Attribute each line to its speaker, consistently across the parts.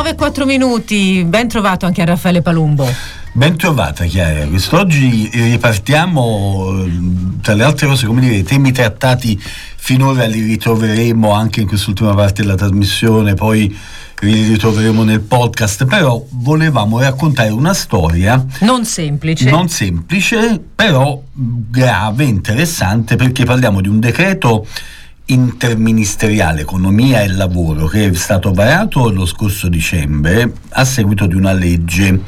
Speaker 1: 9-4 minuti, ben trovato anche a Raffaele Palumbo.
Speaker 2: Ben trovata Chiara, quest'oggi ripartiamo, tra le altre cose, come dire, i temi trattati finora li ritroveremo anche in quest'ultima parte della trasmissione, poi li ritroveremo nel podcast, però volevamo raccontare una storia
Speaker 1: non semplice,
Speaker 2: non semplice però grave, interessante, perché parliamo di un decreto interministeriale economia e lavoro che è stato varato lo scorso dicembre a seguito di una legge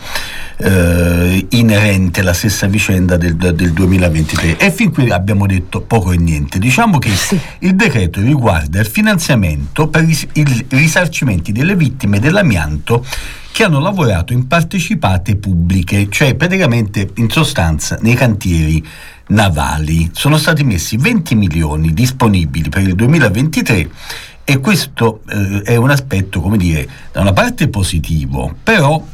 Speaker 2: eh, inerente alla stessa vicenda del, del, 2023 e fin qui abbiamo detto poco e niente diciamo che sì. il decreto riguarda il finanziamento per i, i risarcimenti delle vittime dell'amianto che hanno lavorato in partecipate pubbliche, cioè praticamente in sostanza nei cantieri navali. Sono stati messi 20 milioni disponibili per il 2023 e questo eh, è un aspetto, come dire, da una parte positivo, però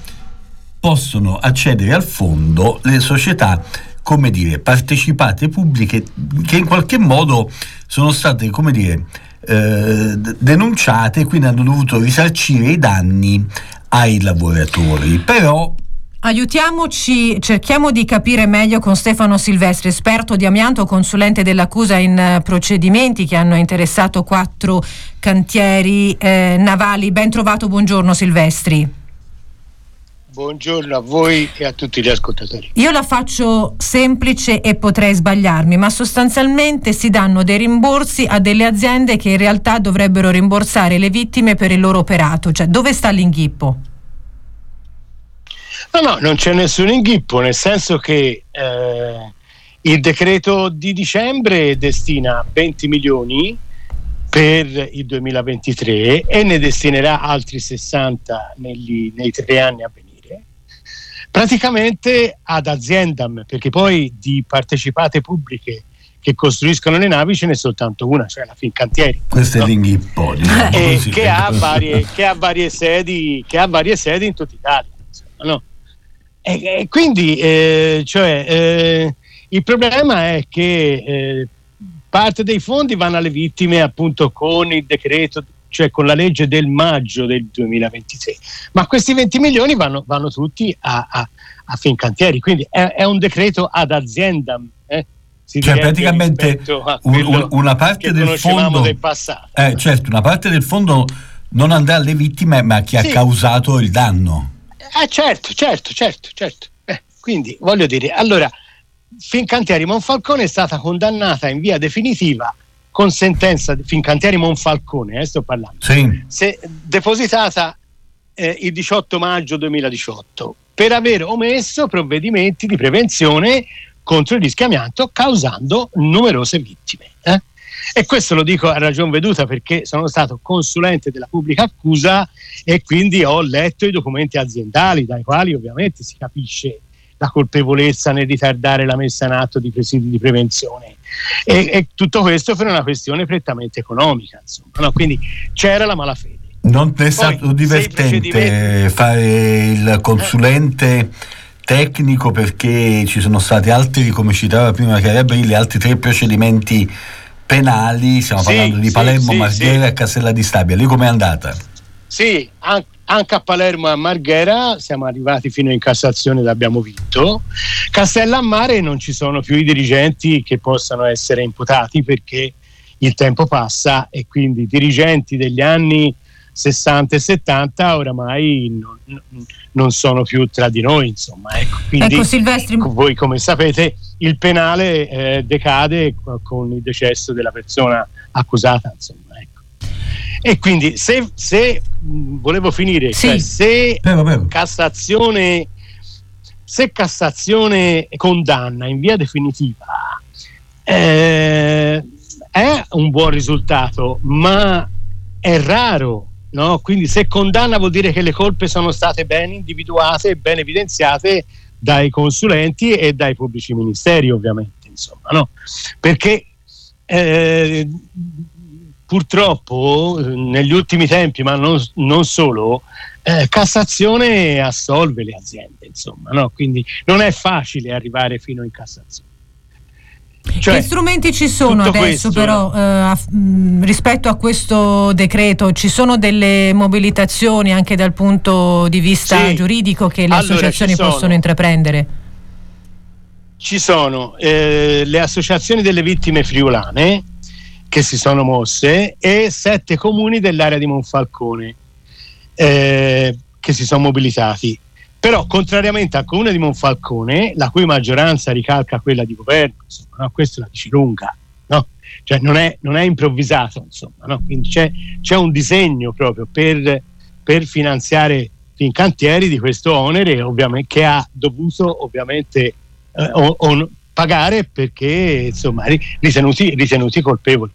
Speaker 2: possono accedere al fondo le società come dire, partecipate pubbliche che in qualche modo sono state, come dire, eh, denunciate e quindi hanno dovuto risarcire i danni ai lavoratori. Però
Speaker 1: Aiutiamoci, cerchiamo di capire meglio con Stefano Silvestri, esperto di amianto, consulente dell'accusa in eh, procedimenti che hanno interessato quattro cantieri eh, navali. Ben trovato, buongiorno Silvestri.
Speaker 3: Buongiorno a voi e a tutti gli ascoltatori.
Speaker 1: Io la faccio semplice e potrei sbagliarmi, ma sostanzialmente si danno dei rimborsi a delle aziende che in realtà dovrebbero rimborsare le vittime per il loro operato. Cioè, dove sta l'inghippo?
Speaker 3: No, no, non c'è nessun inghippo, nel senso che eh, il decreto di dicembre destina 20 milioni per il 2023 e ne destinerà altri 60 negli, nei tre anni a venire. Praticamente ad aziendam, perché poi di partecipate pubbliche che costruiscono le navi ce n'è soltanto una, cioè la Fincantieri.
Speaker 2: Questo no? è l'inghippo, diciamo
Speaker 3: che, ha varie, che, ha varie, sedi, che ha varie sedi in tutta Italia. Insomma, no? E, e quindi eh, cioè, eh, il problema è che eh, parte dei fondi vanno alle vittime appunto con il decreto, cioè con la legge del maggio del 2023, ma questi 20 milioni vanno, vanno tutti a, a, a Fincantieri, quindi è, è, un decreto ad azienda. Eh?
Speaker 2: cioè praticamente un, una parte del fondo
Speaker 3: del.
Speaker 2: Eh, certo, una parte del fondo non andrà alle vittime ma a chi sì. ha causato il danno.
Speaker 3: Eh certo, certo, certo, certo. Eh, quindi voglio dire, allora, Fincantieri Monfalcone è stata condannata in via definitiva con sentenza Fincantieri Monfalcone, eh, sto parlando,
Speaker 2: sì.
Speaker 3: se, depositata eh, il 18 maggio 2018 per aver omesso provvedimenti di prevenzione contro il rischiamiento causando numerose vittime. Eh? E questo lo dico a ragion veduta perché sono stato consulente della pubblica accusa e quindi ho letto i documenti aziendali dai quali ovviamente si capisce la colpevolezza nel ritardare la messa in atto di presidi di prevenzione. E, e tutto questo per una questione prettamente economica, insomma. No? Quindi c'era la malafede.
Speaker 2: Non è stato Poi, divertente fare il consulente tecnico perché ci sono stati altri, come citava prima Carabelli, altri tre procedimenti penali, stiamo sì, parlando di Palermo, sì, Marghera sì. e Cassella di Stabia. Lì com'è andata?
Speaker 3: Sì, anche a Palermo e a Marghera siamo arrivati fino in Cassazione ed abbiamo vinto. Castellammare non ci sono più i dirigenti che possano essere imputati perché il tempo passa e quindi i dirigenti degli anni 60 e 70 oramai non, non sono più tra di noi. Insomma. Ecco, quindi
Speaker 1: ecco, Silvestri...
Speaker 3: voi come sapete il penale eh, decade con il decesso della persona accusata. Insomma, ecco. E quindi se, se volevo finire, sì. cioè, se prego, prego. Cassazione se Cassazione condanna in via definitiva eh, è un buon risultato, ma è raro No? Quindi se condanna vuol dire che le colpe sono state ben individuate e ben evidenziate dai consulenti e dai pubblici ministeri, ovviamente, insomma, no? Perché eh, purtroppo negli ultimi tempi, ma non, non solo, eh, Cassazione assolve le aziende, insomma, no? Quindi non è facile arrivare fino in Cassazione.
Speaker 1: Cioè, che strumenti ci sono adesso questo, però eh, a, mh, rispetto a questo decreto? Ci sono delle mobilitazioni anche dal punto di vista sì. giuridico che le allora, associazioni possono intraprendere?
Speaker 3: Ci sono eh, le associazioni delle vittime friulane che si sono mosse e sette comuni dell'area di Monfalcone eh, che si sono mobilitati. Però, contrariamente al comune di Monfalcone, la cui maggioranza ricalca quella di governo, insomma, no? questo la dice lunga, no? cioè non è, non è improvvisato, insomma, no? quindi c'è, c'è, un disegno proprio per, per finanziare i cantieri di questo onere che ha dovuto ovviamente eh, o, o pagare perché insomma ritenuti, ritenuti, colpevoli.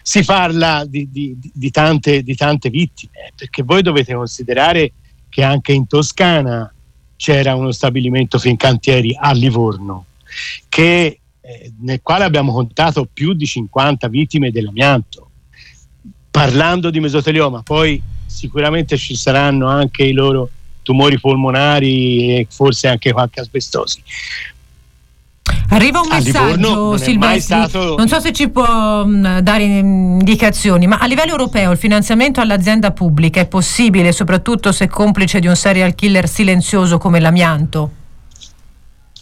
Speaker 3: Si parla di, di, di, tante, di tante vittime perché voi dovete considerare che anche in Toscana c'era uno stabilimento Fincantieri a Livorno che, eh, nel quale abbiamo contato più di 50 vittime dell'amianto. Parlando di mesotelioma, poi sicuramente ci saranno anche i loro tumori polmonari e forse anche qualche asbestosi.
Speaker 1: Arriva un messaggio, Silvestri. Stato... Non so se ci può mh, dare indicazioni, ma a livello europeo il finanziamento all'azienda pubblica è possibile, soprattutto se complice di un serial killer silenzioso come l'amianto?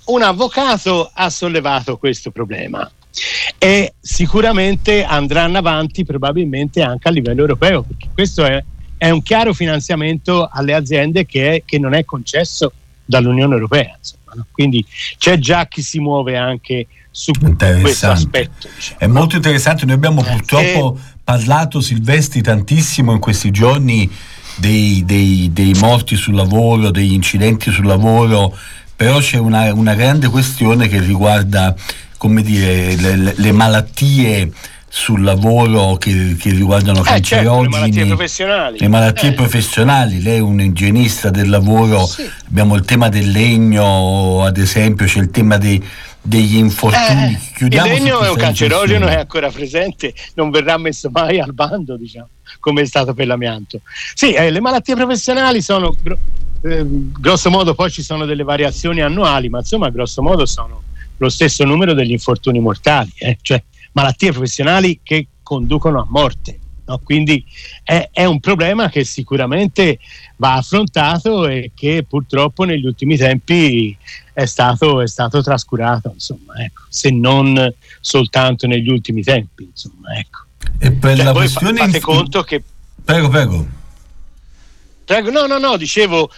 Speaker 3: Un avvocato ha sollevato questo problema e sicuramente andranno avanti probabilmente anche a livello europeo, perché questo è, è un chiaro finanziamento alle aziende che, è, che non è concesso dall'Unione Europea. Insomma. No? Quindi c'è già chi si muove anche su questo aspetto.
Speaker 2: Diciamo. È molto interessante, noi abbiamo eh, purtroppo eh, parlato Silvestri tantissimo in questi giorni dei, dei, dei, morti sul lavoro, degli incidenti sul lavoro, però c'è una, una grande questione che riguarda come dire, le, le malattie sul lavoro che, che riguardano eh, cancerogeni, certo, le malattie
Speaker 3: professionali.
Speaker 2: Le malattie eh. professionali. Lei è un igienista del lavoro, sì. abbiamo il tema del legno, ad esempio, c'è il tema dei, degli infortuni.
Speaker 3: Eh, il legno è un cancerogeno, è ancora presente, non verrà messo mai al bando, diciamo, come è stato per l'amianto. Sì, eh, le malattie professionali sono, eh, grosso modo, poi ci sono delle variazioni annuali, ma insomma, grosso modo sono lo stesso numero degli infortuni mortali, eh, cioè malattie professionali che conducono a morte. No? Quindi è, è, un problema che sicuramente va affrontato e che purtroppo negli ultimi tempi è stato, è stato trascurato, insomma, ecco, se non soltanto negli ultimi tempi. Insomma, ecco.
Speaker 2: E per cioè, la voi questione
Speaker 3: fate conto che...
Speaker 2: Prego, prego.
Speaker 3: Prego, no, no, no, dicevo,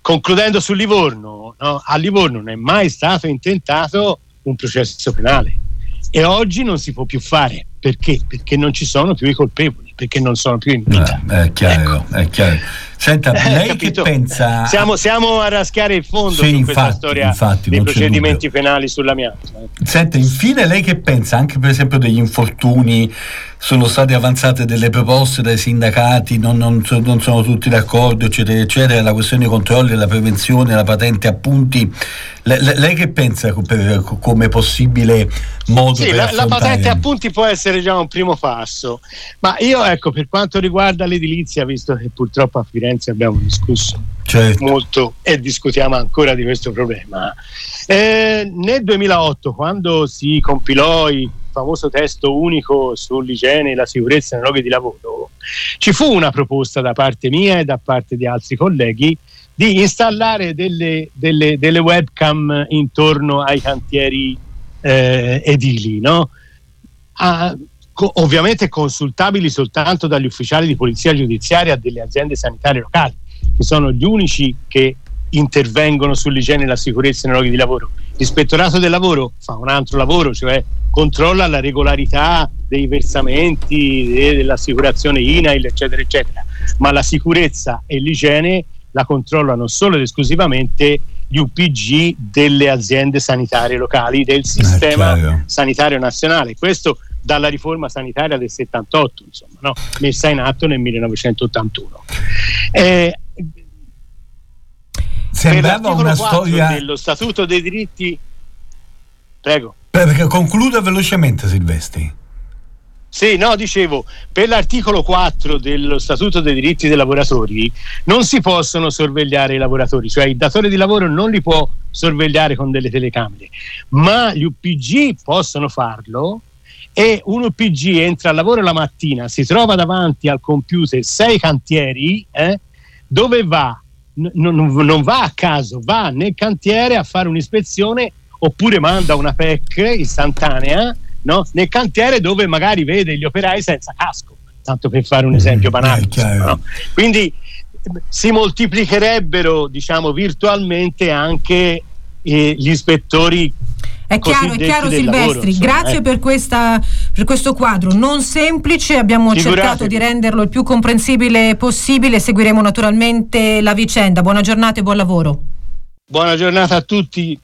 Speaker 3: concludendo su Livorno, no? a Livorno non è mai stato intentato un processo penale e oggi non si può più fare perché? Perché non ci sono più i colpevoli, perché non sono più in vita.
Speaker 2: Eh, è chiaro, ecco. è chiaro. Senta, eh, lei che pensa?
Speaker 3: Siamo, siamo, a raschiare il fondo sì, su infatti, questa storia infatti, dei procedimenti penali sull'amianto.
Speaker 2: Eh. Senta, infine lei che pensa anche per esempio degli infortuni sono state avanzate delle proposte dai sindacati, non, non, non sono tutti d'accordo, eccetera, eccetera, la questione dei controlli, la prevenzione, la patente appunti. Le, le, lei che pensa per, come possibile modo
Speaker 3: sì,
Speaker 2: per
Speaker 3: la, la patente appunti può essere già un primo passo, ma io ecco, per quanto riguarda l'edilizia, visto che purtroppo a Firenze abbiamo discusso certo. molto e discutiamo ancora di questo problema, eh, nel 2008, quando si compilò il famoso testo unico sull'igiene e la sicurezza nei luoghi di lavoro, ci fu una proposta da parte mia e da parte di altri colleghi di installare delle, delle, delle webcam intorno ai cantieri eh, edili, no? A, co- ovviamente consultabili soltanto dagli ufficiali di polizia giudiziaria delle aziende sanitarie locali, che sono gli unici che intervengono sull'igiene e la sicurezza nei luoghi di lavoro. L'ispettorato del lavoro fa un altro lavoro, cioè controlla la regolarità dei versamenti, dell'assicurazione INAIL, eccetera, eccetera, ma la sicurezza e l'igiene la controllano solo ed esclusivamente gli UPG delle aziende sanitarie locali, del sistema eh, sanitario nazionale. Questo dalla riforma sanitaria del 78, insomma, no? messa in atto nel 1981. Eh,
Speaker 2: Sembrava una storia
Speaker 3: dello Statuto dei diritti. Prego.
Speaker 2: Perché concluda velocemente Silvestri.
Speaker 3: Sì, no, dicevo, per l'articolo 4 dello Statuto dei diritti dei lavoratori non si possono sorvegliare i lavoratori, cioè il datore di lavoro non li può sorvegliare con delle telecamere, ma gli UPG possono farlo e un UPG entra al lavoro la mattina, si trova davanti al computer sei cantieri, eh, dove va? N- non va a caso, va nel cantiere a fare un'ispezione oppure manda una PEC istantanea no? nel cantiere dove magari vede gli operai senza casco, tanto per fare un esempio mm, banale. No? Quindi si moltiplicherebbero diciamo virtualmente anche eh, gli ispettori
Speaker 1: è chiaro, è chiaro Silvestri, lavoro, grazie eh. per, questa, per, questo quadro non semplice, abbiamo cercato di renderlo il più comprensibile possibile, seguiremo naturalmente la vicenda. Buona giornata e buon lavoro.
Speaker 3: Buona giornata a tutti.